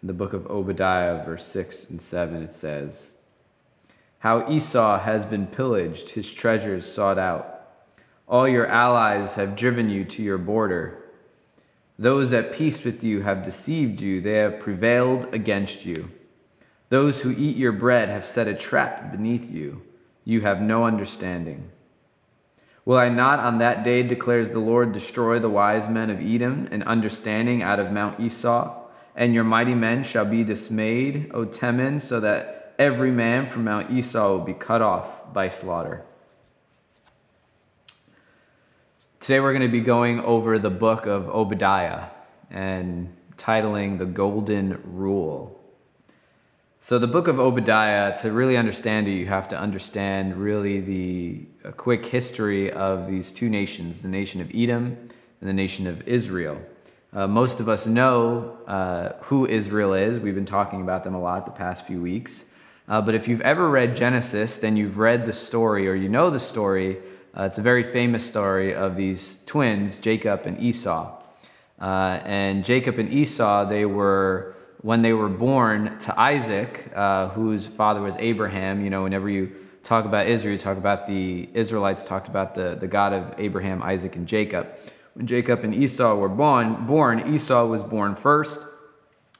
In the book of Obadiah, verse 6 and 7, it says, How Esau has been pillaged, his treasures sought out. All your allies have driven you to your border. Those at peace with you have deceived you, they have prevailed against you. Those who eat your bread have set a trap beneath you. You have no understanding. Will I not on that day, declares the Lord, destroy the wise men of Edom and understanding out of Mount Esau? And your mighty men shall be dismayed, O Teman, so that every man from Mount Esau will be cut off by slaughter. Today we're going to be going over the book of Obadiah and titling The Golden Rule. So, the book of Obadiah, to really understand it, you have to understand really the quick history of these two nations the nation of Edom and the nation of Israel. Uh, most of us know uh, who Israel is. We've been talking about them a lot the past few weeks. Uh, but if you've ever read Genesis, then you've read the story or you know the story. Uh, it's a very famous story of these twins, Jacob and Esau. Uh, and Jacob and Esau, they were, when they were born to Isaac, uh, whose father was Abraham, you know, whenever you talk about Israel, you talk about the Israelites, talked about the, the God of Abraham, Isaac, and Jacob. When Jacob and Esau were born, born, Esau was born first,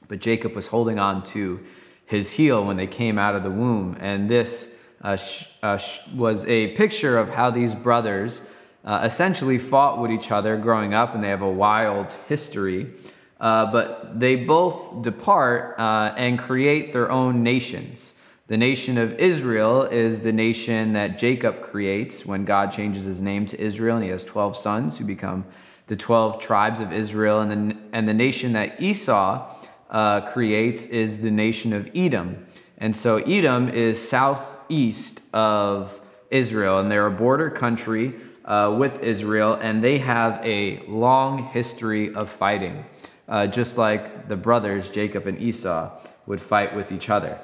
but Jacob was holding on to his heel when they came out of the womb. And this uh, sh- uh, sh- was a picture of how these brothers uh, essentially fought with each other growing up, and they have a wild history. Uh, but they both depart uh, and create their own nations. The nation of Israel is the nation that Jacob creates when God changes his name to Israel, and he has 12 sons who become the 12 tribes of Israel. And the, and the nation that Esau uh, creates is the nation of Edom. And so Edom is southeast of Israel, and they're a border country uh, with Israel, and they have a long history of fighting, uh, just like the brothers, Jacob and Esau, would fight with each other.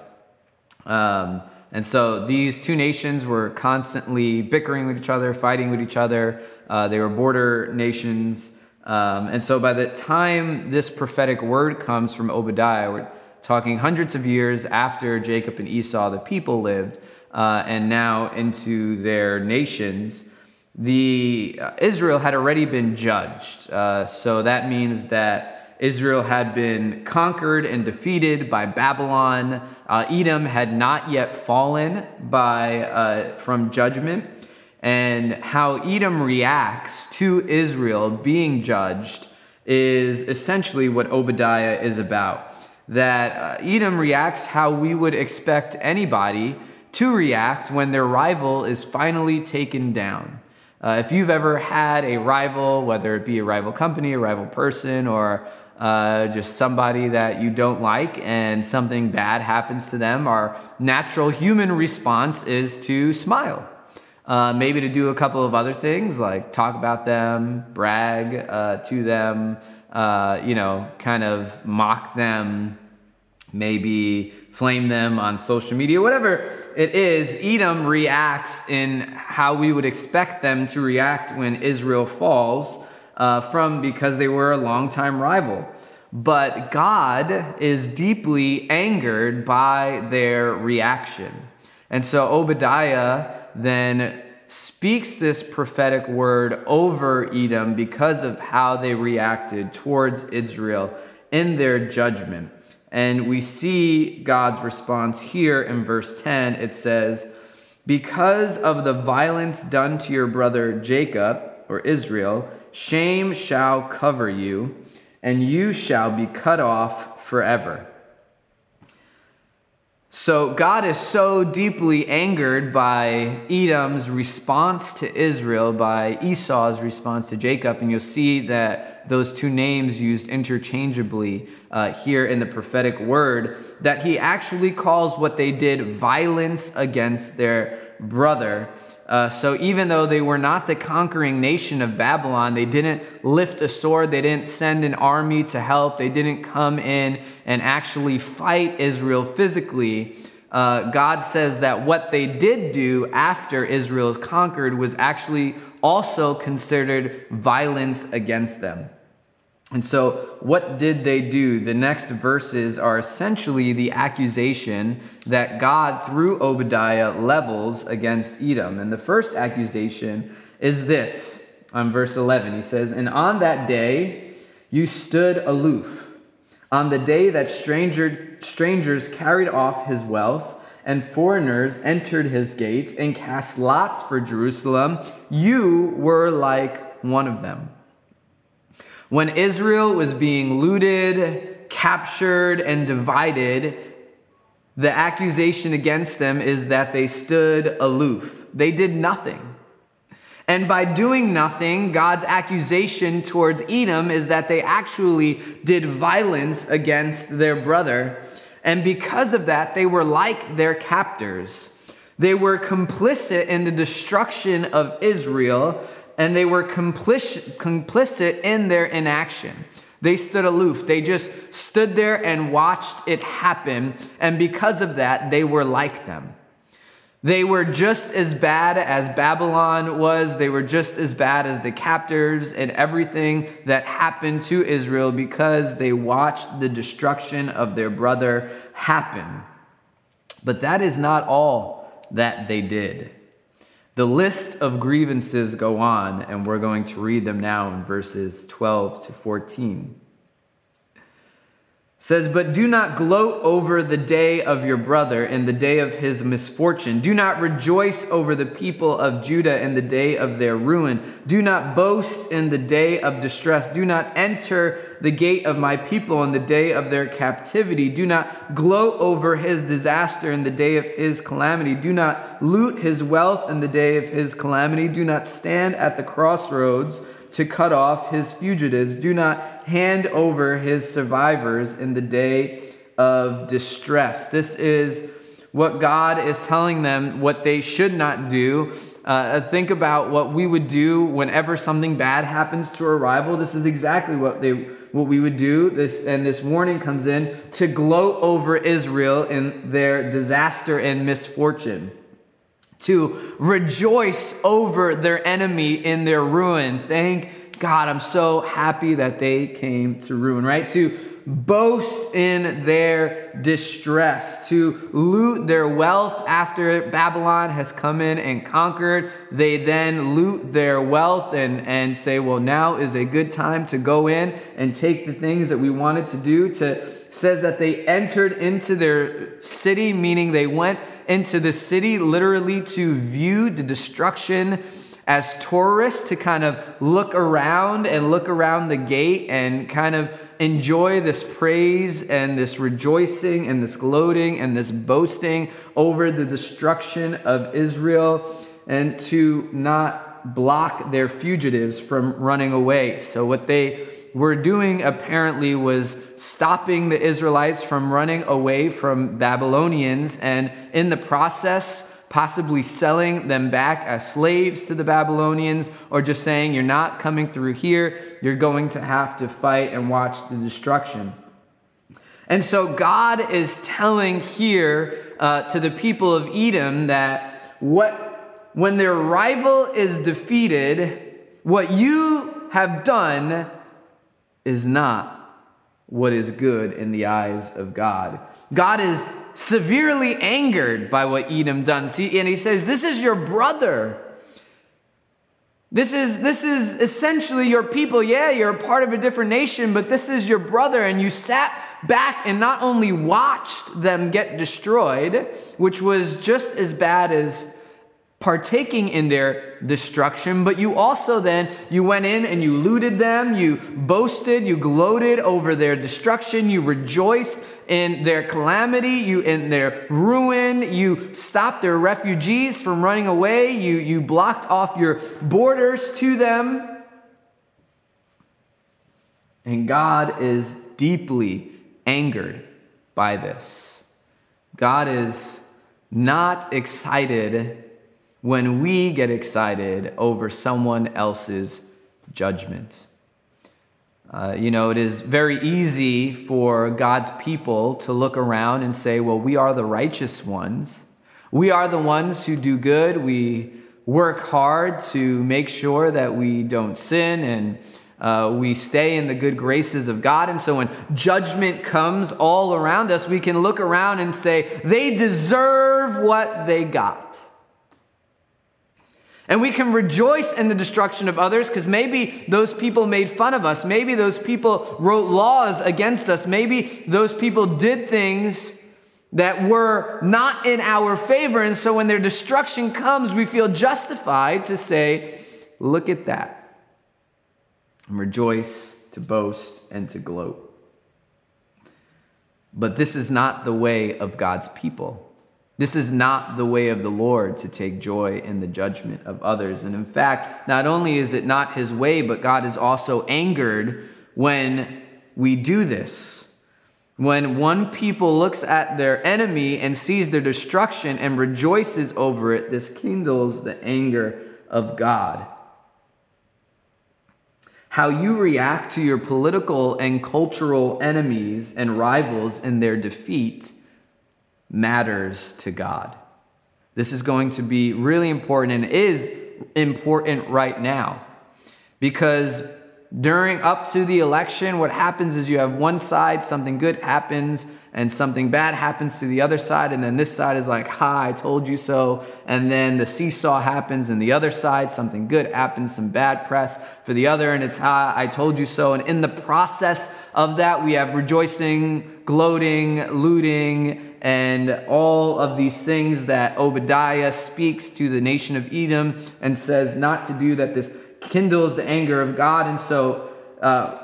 Um, and so these two nations were constantly bickering with each other, fighting with each other. Uh, they were border nations. Um, and so by the time this prophetic word comes from Obadiah, we're talking hundreds of years after Jacob and Esau, the people lived, uh, and now into their nations, the uh, Israel had already been judged. Uh, so that means that Israel had been conquered and defeated by Babylon. Uh, Edom had not yet fallen by, uh, from judgment. And how Edom reacts to Israel being judged is essentially what Obadiah is about. That uh, Edom reacts how we would expect anybody to react when their rival is finally taken down. Uh, if you've ever had a rival, whether it be a rival company, a rival person, or uh, just somebody that you don't like and something bad happens to them, our natural human response is to smile. Uh, maybe to do a couple of other things like talk about them, brag uh, to them, uh, you know, kind of mock them, maybe flame them on social media, whatever it is. Edom reacts in how we would expect them to react when Israel falls uh, from because they were a longtime rival. But God is deeply angered by their reaction. And so Obadiah then speaks this prophetic word over Edom because of how they reacted towards Israel in their judgment. And we see God's response here in verse 10. It says, Because of the violence done to your brother Jacob, or Israel, Shame shall cover you, and you shall be cut off forever. So, God is so deeply angered by Edom's response to Israel, by Esau's response to Jacob, and you'll see that those two names used interchangeably uh, here in the prophetic word, that he actually calls what they did violence against their brother. Uh, so even though they were not the conquering nation of Babylon, they didn't lift a sword, they didn't send an army to help, they didn't come in and actually fight Israel physically. Uh, God says that what they did do after Israel is conquered was actually also considered violence against them. And so, what did they do? The next verses are essentially the accusation that God, through Obadiah, levels against Edom. And the first accusation is this on verse 11. He says, And on that day you stood aloof, on the day that stranger, strangers carried off his wealth and foreigners entered his gates and cast lots for Jerusalem, you were like one of them. When Israel was being looted, captured, and divided, the accusation against them is that they stood aloof. They did nothing. And by doing nothing, God's accusation towards Edom is that they actually did violence against their brother. And because of that, they were like their captors. They were complicit in the destruction of Israel and they were complicit, in their inaction. They stood aloof. They just stood there and watched it happen. And because of that, they were like them. They were just as bad as Babylon was. They were just as bad as the captors and everything that happened to Israel because they watched the destruction of their brother happen. But that is not all that they did. The list of grievances go on, and we're going to read them now in verses 12 to 14 says, But do not gloat over the day of your brother and the day of his misfortune. Do not rejoice over the people of Judah in the day of their ruin. Do not boast in the day of distress. Do not enter the gate of my people in the day of their captivity. Do not gloat over his disaster in the day of his calamity. Do not loot his wealth in the day of his calamity. Do not stand at the crossroads to cut off his fugitives. Do not hand over his survivors in the day of distress. This is what God is telling them what they should not do. Uh, think about what we would do whenever something bad happens to a rival. This is exactly what they what we would do. This and this warning comes in to gloat over Israel in their disaster and misfortune to rejoice over their enemy in their ruin. Thank God, I'm so happy that they came to ruin, right? To boast in their distress, to loot their wealth after Babylon has come in and conquered. They then loot their wealth and, and say, well, now is a good time to go in and take the things that we wanted to do. To says that they entered into their city, meaning they went into the city literally to view the destruction as tourists to kind of look around and look around the gate and kind of enjoy this praise and this rejoicing and this gloating and this boasting over the destruction of Israel and to not block their fugitives from running away. So, what they were doing apparently was stopping the Israelites from running away from Babylonians, and in the process, possibly selling them back as slaves to the Babylonians, or just saying, You're not coming through here, you're going to have to fight and watch the destruction. And so God is telling here uh, to the people of Edom that what, when their rival is defeated, what you have done is not what is good in the eyes of God. God is severely angered by what Edom done. See, and he says, This is your brother. This is, this is essentially your people. Yeah, you're a part of a different nation, but this is your brother. And you sat back and not only watched them get destroyed, which was just as bad as partaking in their destruction but you also then you went in and you looted them you boasted you gloated over their destruction you rejoiced in their calamity you in their ruin you stopped their refugees from running away you you blocked off your borders to them. And god is deeply angered by this. God is not excited when we get excited over someone else's judgment. Uh, you know, it is very easy for God's people to look around and say, well, we are the righteous ones. We are the ones who do good. We work hard to make sure that we don't sin and uh, we stay in the good graces of God. And so when judgment comes all around us, we can look around and say, they deserve what they got. And we can rejoice in the destruction of others because maybe those people made fun of us. Maybe those people wrote laws against us. Maybe those people did things that were not in our favor. And so when their destruction comes, we feel justified to say, Look at that. And rejoice, to boast, and to gloat. But this is not the way of God's people. This is not the way of the Lord to take joy in the judgment of others. And in fact, not only is it not his way, but God is also angered when we do this. When one people looks at their enemy and sees their destruction and rejoices over it, this kindles the anger of God. How you react to your political and cultural enemies and rivals in their defeat matters to God. This is going to be really important and is important right now. Because during up to the election, what happens is you have one side, something good happens, and something bad happens to the other side, and then this side is like, "Ha, I told you so," and then the seesaw happens, and the other side, something good happens, some bad press for the other, and it's "Ha, I told you so," and in the process of that, we have rejoicing, gloating, looting, and all of these things that Obadiah speaks to the nation of Edom and says not to do that this kindles the anger of God. And so uh,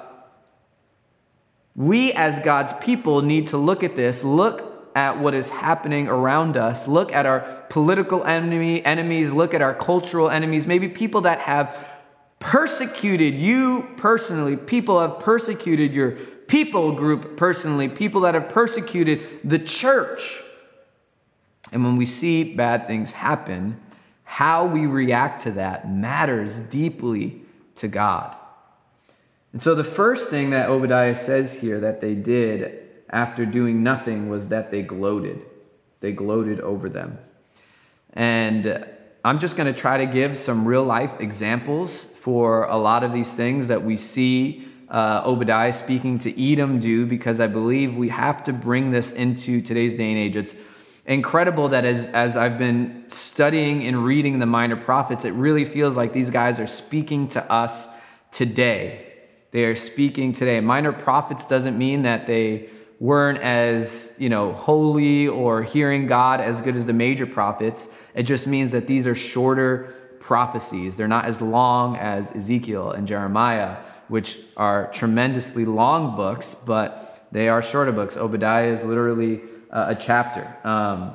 we, as God's people, need to look at this, look at what is happening around us, look at our political enemy, enemies, look at our cultural enemies, maybe people that have persecuted you personally, people have persecuted your people group personally, people that have persecuted the church. And when we see bad things happen, how we react to that matters deeply to God. And so the first thing that Obadiah says here that they did after doing nothing was that they gloated. They gloated over them. And I'm just going to try to give some real life examples for a lot of these things that we see uh, Obadiah speaking to Edom do because I believe we have to bring this into today's day and age. It's incredible that as, as I've been studying and reading the minor prophets, it really feels like these guys are speaking to us today. They are speaking today. Minor prophets doesn't mean that they weren't as, you know, holy or hearing God as good as the major prophets. It just means that these are shorter prophecies. They're not as long as Ezekiel and Jeremiah, which are tremendously long books, but they are shorter books. Obadiah is literally uh, a chapter. Um,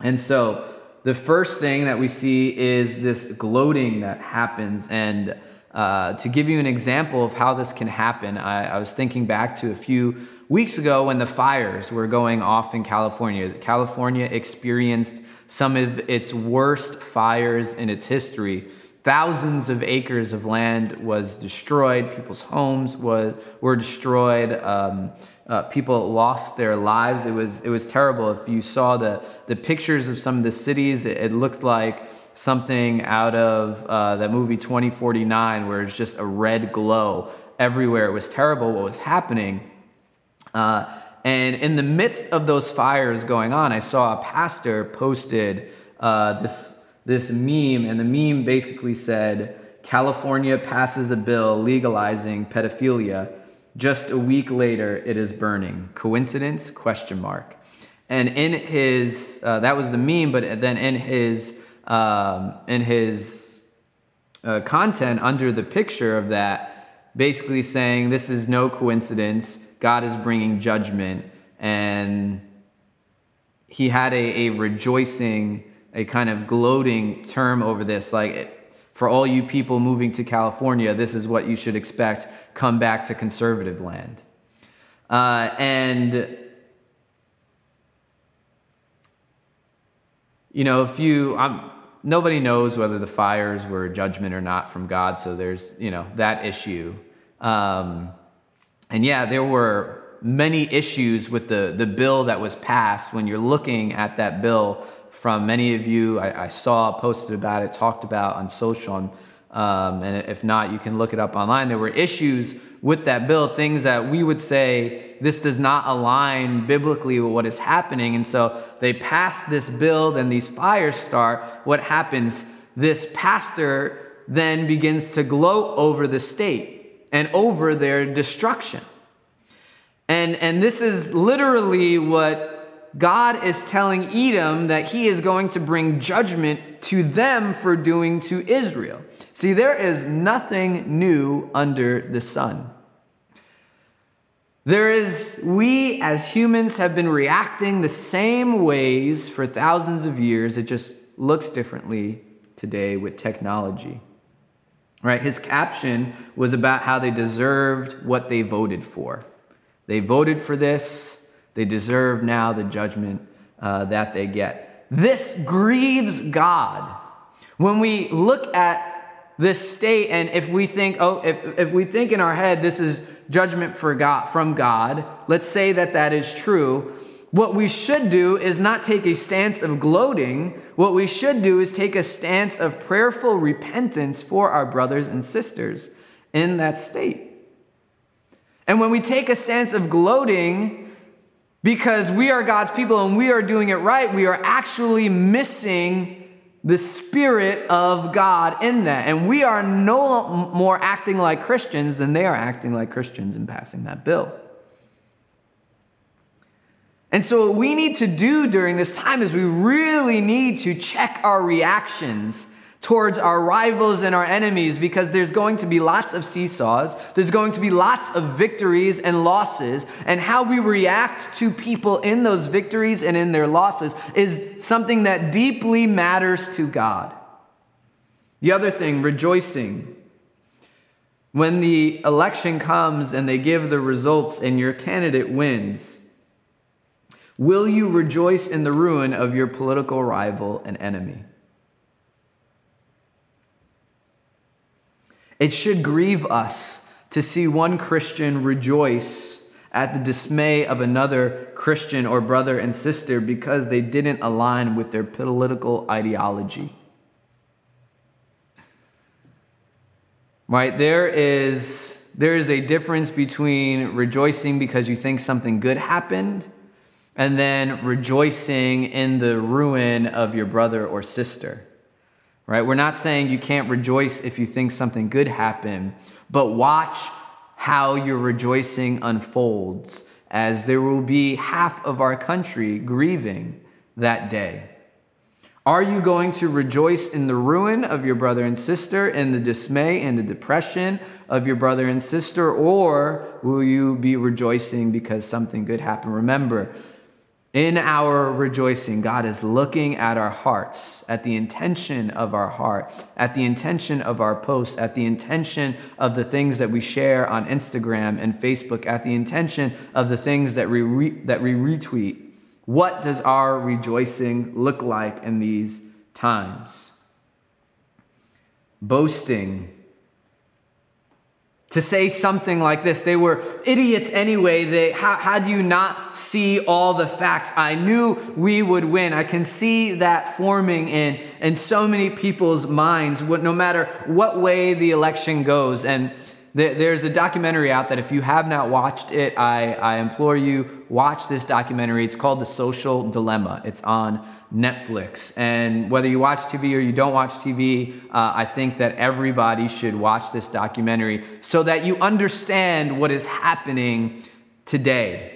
and so the first thing that we see is this gloating that happens. And uh, to give you an example of how this can happen, I, I, was thinking back to a few weeks ago when the fires were going off in California. California experienced some of its worst fires in its history. Thousands of acres of land was destroyed. People's homes was, were destroyed. Um, uh, people lost their lives. It was it was terrible. If you saw the the pictures of some of the cities, it, it looked like something out of uh, that movie 2049, where it's just a red glow everywhere. It was terrible what was happening. Uh, and in the midst of those fires going on, I saw a pastor posted uh, this this meme, and the meme basically said, "California passes a bill legalizing pedophilia." Just a week later, it is burning. Coincidence? Question mark. And in his, uh, that was the meme, but then in his, um, in his uh, content under the picture of that, basically saying this is no coincidence. God is bringing judgment, and he had a, a rejoicing, a kind of gloating term over this, like for all you people moving to California, this is what you should expect. Come back to conservative land. Uh, and, you know, if you, I'm, nobody knows whether the fires were judgment or not from God, so there's, you know, that issue. Um, and yeah, there were many issues with the, the bill that was passed. When you're looking at that bill, from many of you. I, I, saw posted about it, talked about on social, on Um, and if not, you can look it up online. There were issues with that bill, things that we would say this does not align biblically with what is happening. And so they pass this bill, then these fires start. What happens? This pastor then begins to gloat over the state and over their destruction. And, and this is literally what God is telling Edom that he is going to bring judgment to them for doing to Israel. See, there is nothing new under the sun. There is, we as humans have been reacting the same ways for thousands of years. It just looks differently today with technology. Right? His caption was about how they deserved what they voted for. They voted for this, they deserve now the judgment uh, that they get. This grieves God. When we look at this state, and if we think, oh, if, if we think in our head this is judgment for God, from God, let's say that that is true. What we should do is not take a stance of gloating. What we should do is take a stance of prayerful repentance for our brothers and sisters in that state. And when we take a stance of gloating because we are God's people and we are doing it right, we are actually missing the Spirit of God in that. And we are no more acting like Christians than they are acting like Christians in passing that bill. And so, what we need to do during this time is we really need to check our reactions towards our rivals and our enemies because there's going to be lots of seesaws. There's going to be lots of victories and losses. And how we react to people in those victories and in their losses is something that deeply matters to God. The other thing, rejoicing. When the election comes and they give the results and your candidate wins, will you rejoice in the ruin of your political rival and enemy? It should grieve us to see one Christian rejoice at the dismay of another Christian or brother and sister because they didn't align with their political ideology. Right? There is there is a difference between rejoicing because you think something good happened and then rejoicing in the ruin of your brother or sister right? We're not saying you can't rejoice if you think something good happened, but watch how your rejoicing unfolds as there will be half of our country grieving that day. Are you going to rejoice in the ruin of your brother and sister, in the dismay and the depression of your brother and sister, or will you be rejoicing because something good happened? Remember, in our rejoicing, God is looking at our hearts, at the intention of our heart, at the intention of our post, at the intention of the things that we share on Instagram and Facebook, at the intention of the things that we, re- that we retweet. What does our rejoicing look like in these times? Boasting to say something like this. They were idiots anyway. They, how, how do you not see all the facts? I knew we would win. I can see that forming in, in so many people's minds, no matter what way the election goes. And there's a documentary out that if you have not watched it, I, I implore you, watch this documentary. It's called The Social Dilemma. It's on Netflix. And whether you watch TV or you don't watch TV, uh, I think that everybody should watch this documentary so that you understand what is happening today.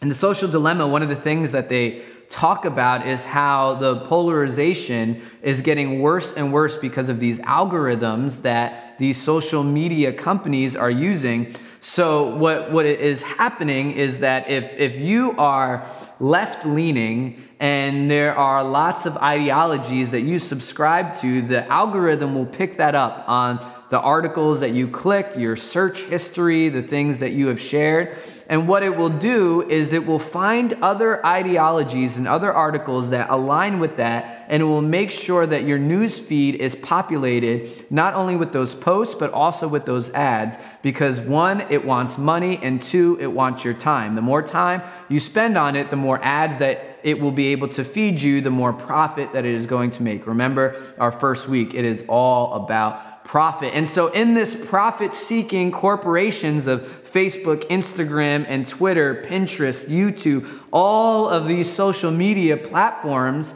In The Social Dilemma, one of the things that they talk about is how the polarization is getting worse and worse because of these algorithms that these social media companies are using. So what, what is happening is that if, if you are left leaning and there are lots of ideologies that you subscribe to, the algorithm will pick that up on the articles that you click, your search history, the things that you have shared. And what it will do is it will find other ideologies and other articles that align with that, and it will make sure that your news feed is populated not only with those posts, but also with those ads. Because one, it wants money, and two, it wants your time. The more time you spend on it, the more ads that it will be able to feed you, the more profit that it is going to make. Remember our first week, it is all about profit. And so, in this profit seeking corporations of Facebook, Instagram, and Twitter, Pinterest, YouTube, all of these social media platforms,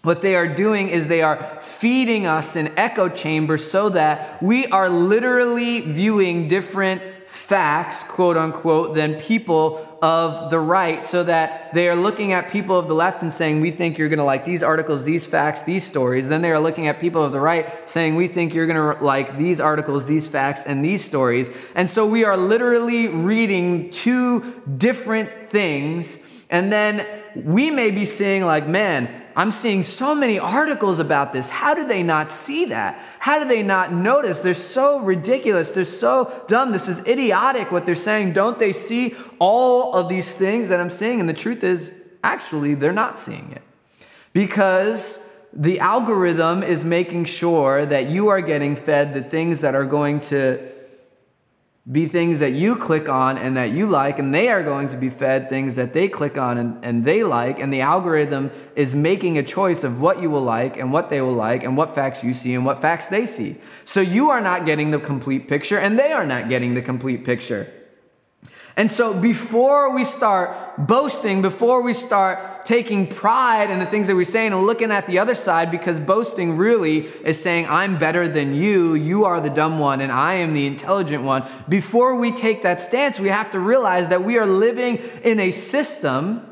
what they are doing is they are feeding us an echo chamber so that we are literally viewing different facts, quote unquote, than people of the right, so that they are looking at people of the left and saying, We think you're going to like these articles, these facts, these stories. Then they are looking at people of the right saying, We think you're going to like these articles, these facts, and these stories. And so we are literally reading two different things. And then we may be seeing, like, man, I'm seeing so many articles about this. How do they not see that? How do they not notice? They're so ridiculous. They're so dumb. This is idiotic what they're saying. Don't they see all of these things that I'm seeing? And the truth is, actually, they're not seeing it. Because the algorithm is making sure that you are getting fed the things that are going to be things that you click on and that you like, and they are going to be fed things that they click on and, and they like. And the algorithm is making a choice of what you will like and what they will like and what facts you see and what facts they see. So you are not getting the complete picture, and they are not getting the complete picture. And so before we start boasting, before we start taking pride in the things that we're saying and looking at the other side, because boasting really is saying, I'm better than you, you are the dumb one, and I am the intelligent one. Before we take that stance, we have to realize that we are living in a system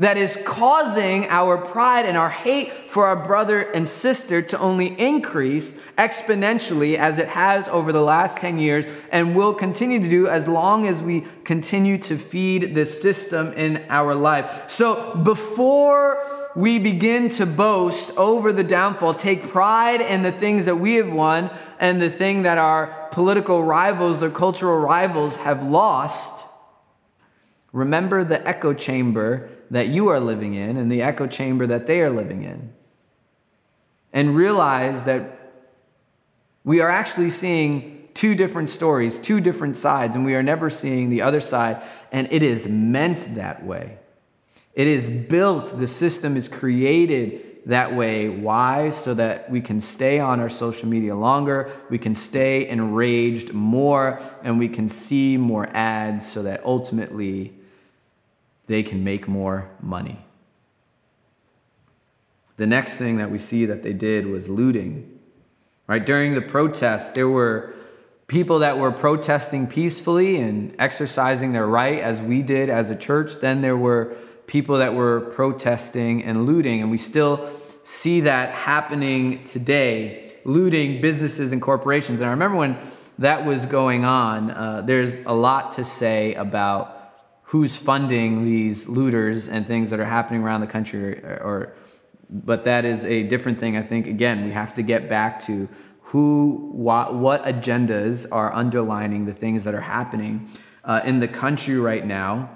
that is causing our pride and our hate for our brother and sister to only increase exponentially as it has over the last 10 years and will continue to do as long as we continue to feed this system in our life. So before we begin to boast over the downfall, take pride in the things that we have won and the thing that our political rivals or cultural rivals have lost, remember the echo chamber that you are living in and the echo chamber that they are living in. And realize that we are actually seeing two different stories, two different sides, and we are never seeing the other side. And it is meant that way. It is built, the system is created that way. Why? So that we can stay on our social media longer, we can stay enraged more, and we can see more ads so that ultimately they can make more money. The next thing that we see that they did was looting. Right? During the protests, there were people that were protesting peacefully and exercising their right as we did as a church. Then there were people that were protesting and looting, and we still see that happening today looting businesses and corporations. And I remember when that was going on, uh, there's a lot to say about who's funding these looters and things that are happening around the country or, or but that is a different thing i think. Again we have to get back to who what, what agendas are underlining the things that are happening uh, in the country right now.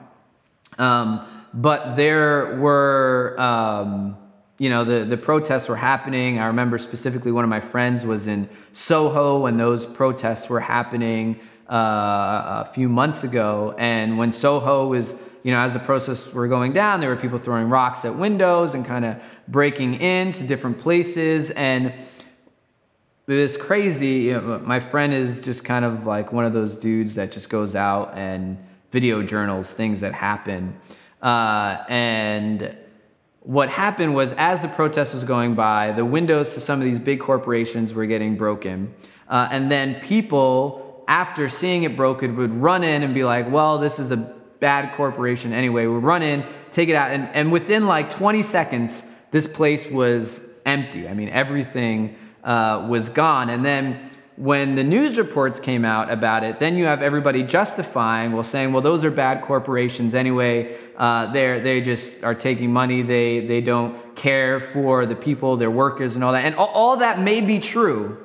Um, but there were um, you know the, the protests were happening. I remember specifically one of my friends was in soho when those protests were happening uh, a few months ago. And when Soho was, you know, as the protests were going down, there were people throwing rocks at windows and kind of breaking into different places. And it was crazy. You know, my friend is just kind of like one of those dudes that just goes out and video journals things that happen. Uh, and what happened was, as the protest was going by, the windows to some of these big corporations were getting broken. Uh, and then people after seeing it broken, would run in and be like, well, this is a bad corporation anyway. Would run in, take it out, and, and within like 20 seconds, this place was empty. I mean, everything uh, was gone. And then when the news reports came out about it, then you have everybody justifying, well, saying, well, those are bad corporations anyway. Uh, they they just are taking money. They they don't care for the people, their workers, and all that. And all, all that may be true.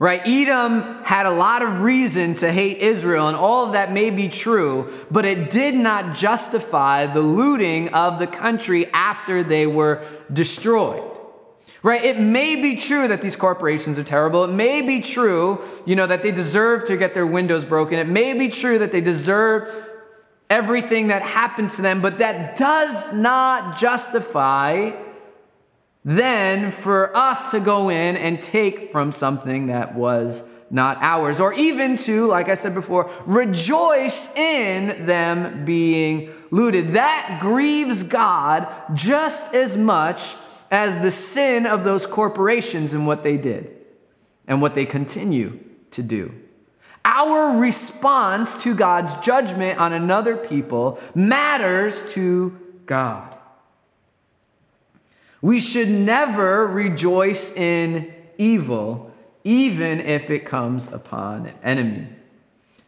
Right? Edom had a lot of reason to hate Israel, and all of that may be true, but it did not justify the looting of the country after they were destroyed. Right? It may be true that these corporations are terrible. It may be true, you know, that they deserve to get their windows broken. It may be true that they deserve everything that happened to them, but that does not justify then for us to go in and take from something that was not ours, or even to, like I said before, rejoice in them being looted. That grieves God just as much as the sin of those corporations and what they did and what they continue to do. Our response to God's judgment on another people matters to God. We should never rejoice in evil, even if it comes upon an enemy.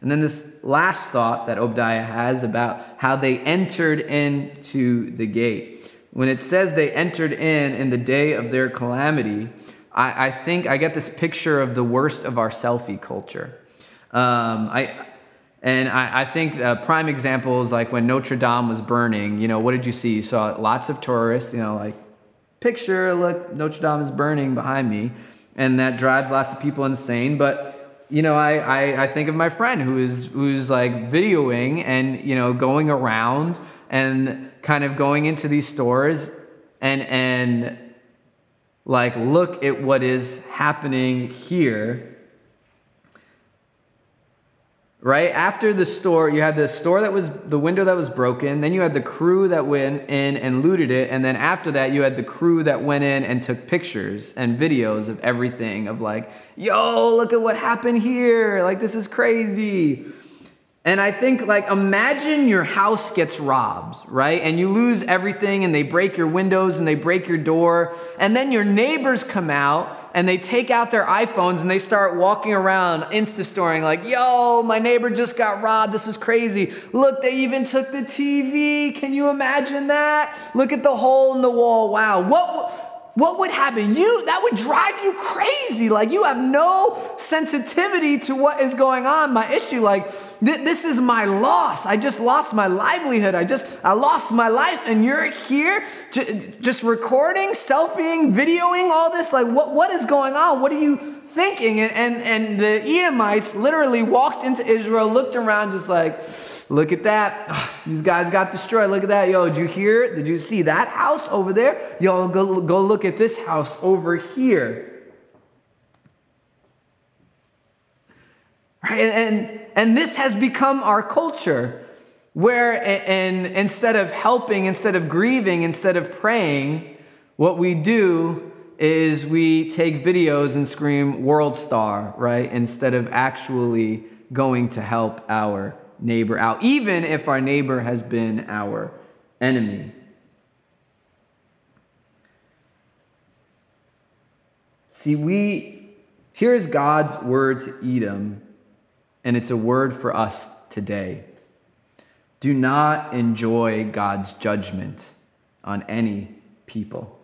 And then this last thought that Obadiah has about how they entered into the gate. When it says they entered in in the day of their calamity, I, I think I get this picture of the worst of our selfie culture. Um, I, and I, I think a prime example is like when Notre Dame was burning, you know, what did you see? You saw lots of tourists, you know, like, picture, look, Notre Dame is burning behind me. And that drives lots of people insane. But, you know, I, I, I think of my friend who is, who's like videoing and, you know, going around and kind of going into these stores and, and like, look at what is happening here right? After the store, you had the store that was the window that was broken, then you had the crew that went in and looted it, and then after that, you had the crew that went in and took pictures and videos of everything of like, yo, look at what happened here. Like, this is crazy. And I think, like, imagine your house gets robbed, right? And you lose everything, and they break your windows and they break your door. And then your neighbors come out and they take out their iPhones and they start walking around Insta storing, like, yo, my neighbor just got robbed. This is crazy. Look, they even took the TV. Can you imagine that? Look at the hole in the wall. Wow. What? What would happen? You that would drive you crazy. Like you have no sensitivity to what is going on. My issue, like th- this is my loss. I just lost my livelihood. I just I lost my life, and you're here j- just recording, selfieing, videoing all this. Like what what is going on? What are you thinking? And and, and the Edomites literally walked into Israel, looked around, just like Look at that. These guys got destroyed. Look at that. Yo, did you hear it? Did you see that house over there? Yo, go, go look at this house over here. Right? And, and, and this has become our culture where and instead of helping, instead of grieving, instead of praying, what we do is we take videos and scream WorldStar, right? Instead of actually going to help our neighbor out, even if our neighbor has been our enemy. See, we, here's God's word to Edom, and it's a word for us today. Do not enjoy God's judgment on any people.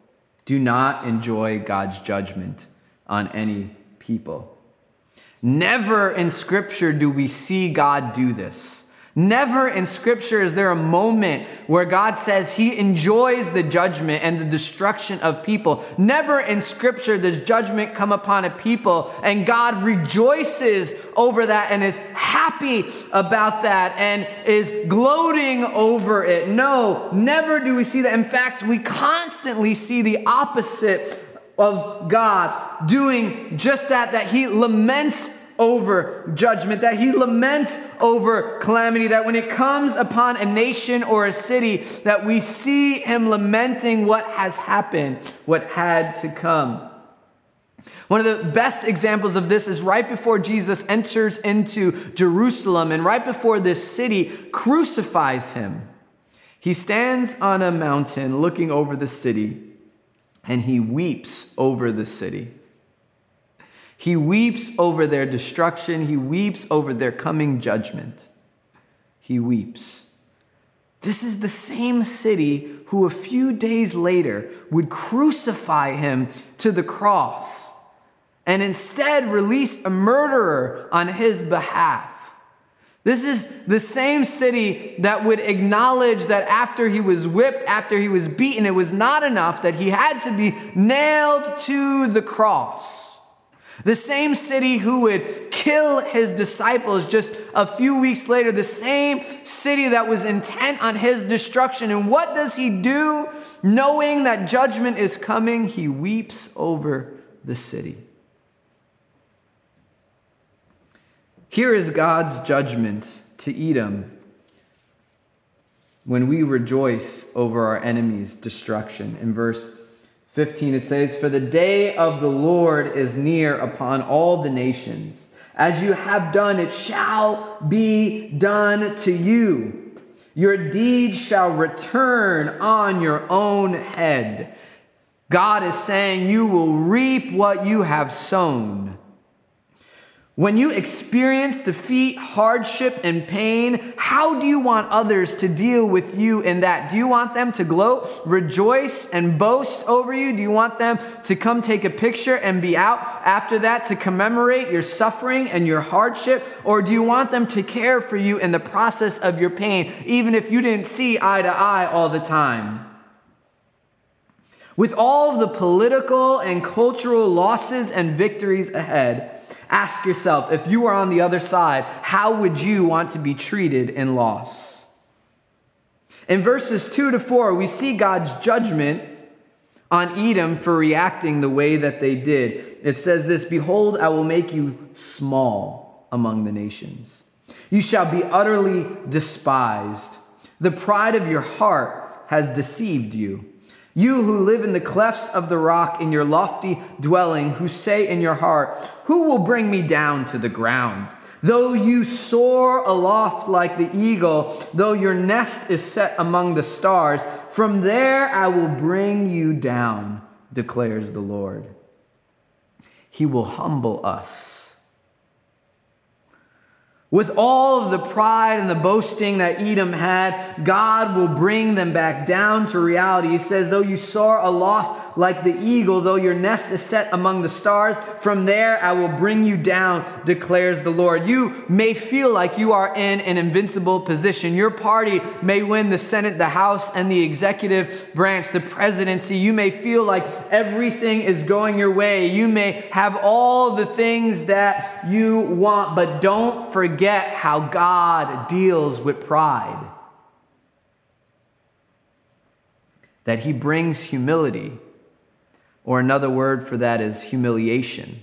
Do not enjoy God's judgment on any people. Never in Scripture do we see God do this. Never in Scripture is there a moment where God says he enjoys the judgment and the destruction of people. Never in Scripture does judgment come upon a people and God rejoices over that and is happy about that and is gloating over it. No, never do we see that. In fact, we constantly see the opposite of God doing just that, that he laments over judgment, that he laments over calamity, that when it comes upon a nation or a city, that we see him lamenting what has happened, what had to come. One of the best examples of this is right before Jesus enters into Jerusalem and right before this city crucifies him. He stands on a mountain looking over the city and he weeps over the city. He weeps over their destruction, he weeps over their coming judgment. He weeps. This is the same city who a few days later would crucify him to the cross and instead release a murderer on his behalf. This is the same city that would acknowledge that after he was whipped, after he was beaten, it was not enough, that he had to be nailed to the cross. The same city who would kill his disciples just a few weeks later, the same city that was intent on his destruction. And what does he do? Knowing that judgment is coming, he weeps over the city. Here is God's judgment to Edom when we rejoice over our enemy's destruction. In verse 15, it says, For the day of the Lord is near upon all the nations. As you have done, it shall be done to you. Your deeds shall return on your own head. God is saying, You will reap what you have sown. When you experience defeat, hardship, and pain, how do you want others to deal with you in that? Do you want them to gloat, rejoice, and boast over you? Do you want them to come take a picture and be out after that to commemorate your suffering and your hardship? Or do you want them to care for you in the process of your pain, even if you didn't see eye to eye all the time? With all of the political and cultural losses and victories ahead, Ask yourself if you were on the other side, how would you want to be treated in loss? In verses 2 to 4, we see God's judgment on Edom for reacting the way that they did. It says this Behold, I will make you small among the nations. You shall be utterly despised. The pride of your heart has deceived you. You who live in the clefts of the rock in your lofty dwelling, who say in your heart, Who will bring me down to the ground? Though you soar aloft like the eagle, though your nest is set among the stars, from there I will bring you down, declares the Lord. He will humble us with all of the pride and the boasting that Edom had, God will bring them back down to reality. He says, Though you soar aloft like the eagle, though your nest is set among the stars. From there I will bring you down, declares the Lord. You may feel like you are in an invincible position. Your party may win the Senate, the House, and the executive branch, the presidency. You may feel like everything is going your way. You may have all the things that you want, but don't forget how God deals with pride. That he brings humility or another word for that is humiliation.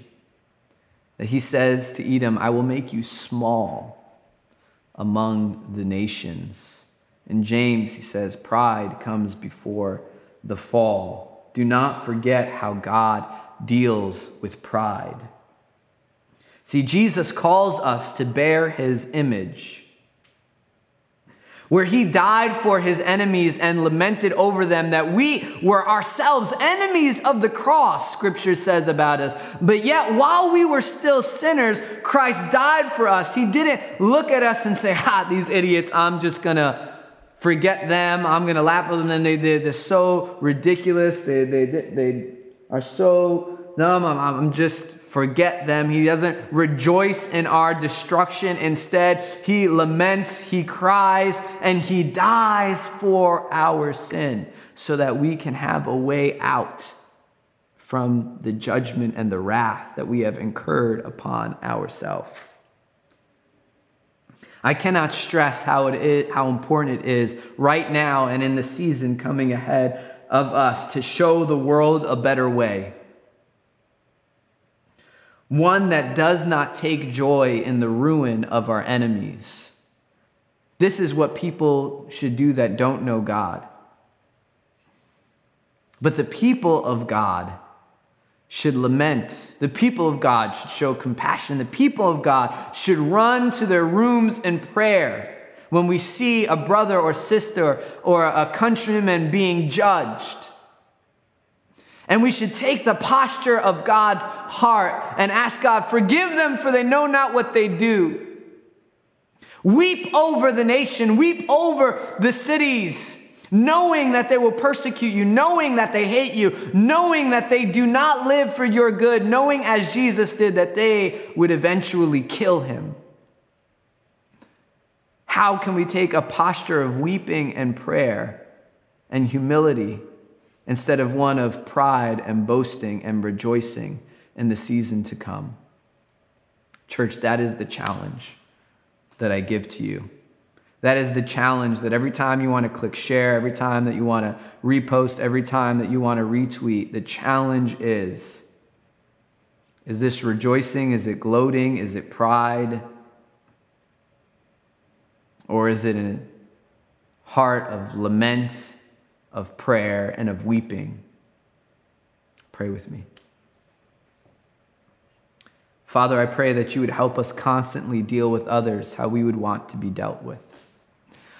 That he says to Edom, I will make you small among the nations. In James, he says, Pride comes before the fall. Do not forget how God deals with pride. See, Jesus calls us to bear his image where he died for his enemies and lamented over them that we were ourselves enemies of the cross, scripture says about us. But yet, while we were still sinners, Christ died for us. He didn't look at us and say, Ha, these idiots, I'm just gonna forget them. I'm gonna laugh at them. They, they, they're so ridiculous. They, they, they are so dumb. I'm, I'm just forget them. He doesn't rejoice in our destruction. Instead, he laments, he cries, and he dies for our sin so that we can have a way out from the judgment and the wrath that we have incurred upon ourselves. I cannot stress how it is, how important it is right now and in the season coming ahead of us to show the world a better way one that does not take joy in the ruin of our enemies. This is what people should do that don't know God. But the people of God should lament. The people of God should show compassion. The people of God should run to their rooms in prayer when we see a brother or sister or a countryman being judged. And we should take the posture of God's heart and ask God, forgive them for they know not what they do. Weep over the nation, weep over the cities, knowing that they will persecute you, knowing that they hate you, knowing that they do not live for your good, knowing as Jesus did that they would eventually kill him. How can we take a posture of weeping and prayer and humility? Instead of one of pride and boasting and rejoicing in the season to come. Church, that is the challenge that I give to you. That is the challenge that every time you want to click share, every time that you want to repost, every time that you want to retweet, the challenge is is this rejoicing? Is it gloating? Is it pride? Or is it a heart of lament, of prayer, and of weeping? Pray with me. Father, I pray that you would help us constantly deal with others how we would want to be dealt with.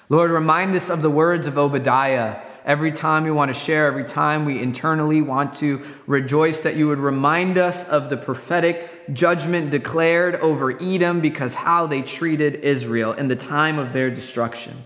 Lord, remind us of the words of Obadiah every time we want to share, every time we internally want to rejoice, that you would remind us of the prophetic judgment declared over Edom because how they treated Israel in the time of their destruction.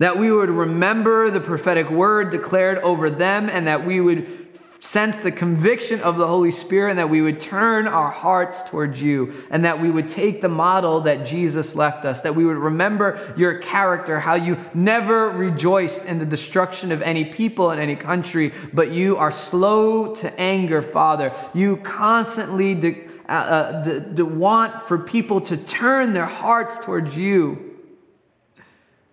That we would remember the prophetic word declared over them and that we would sense the conviction of the Holy Spirit and that we would turn our hearts towards you and that we would take the model that Jesus left us, that we would remember your character, how you never rejoiced in the destruction of any people in any country, but you are slow to anger, Father. You constantly de- uh, uh, de- de- want for people to turn their hearts towards you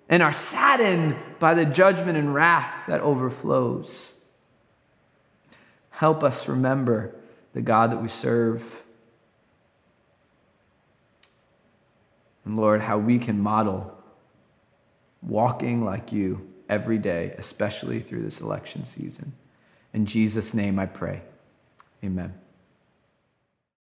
and are saddened by the judgment and wrath that overflows. Help us remember the God that we serve. And Lord, how we can model walking like you every day, especially through this election season. In Jesus' name I pray. Amen.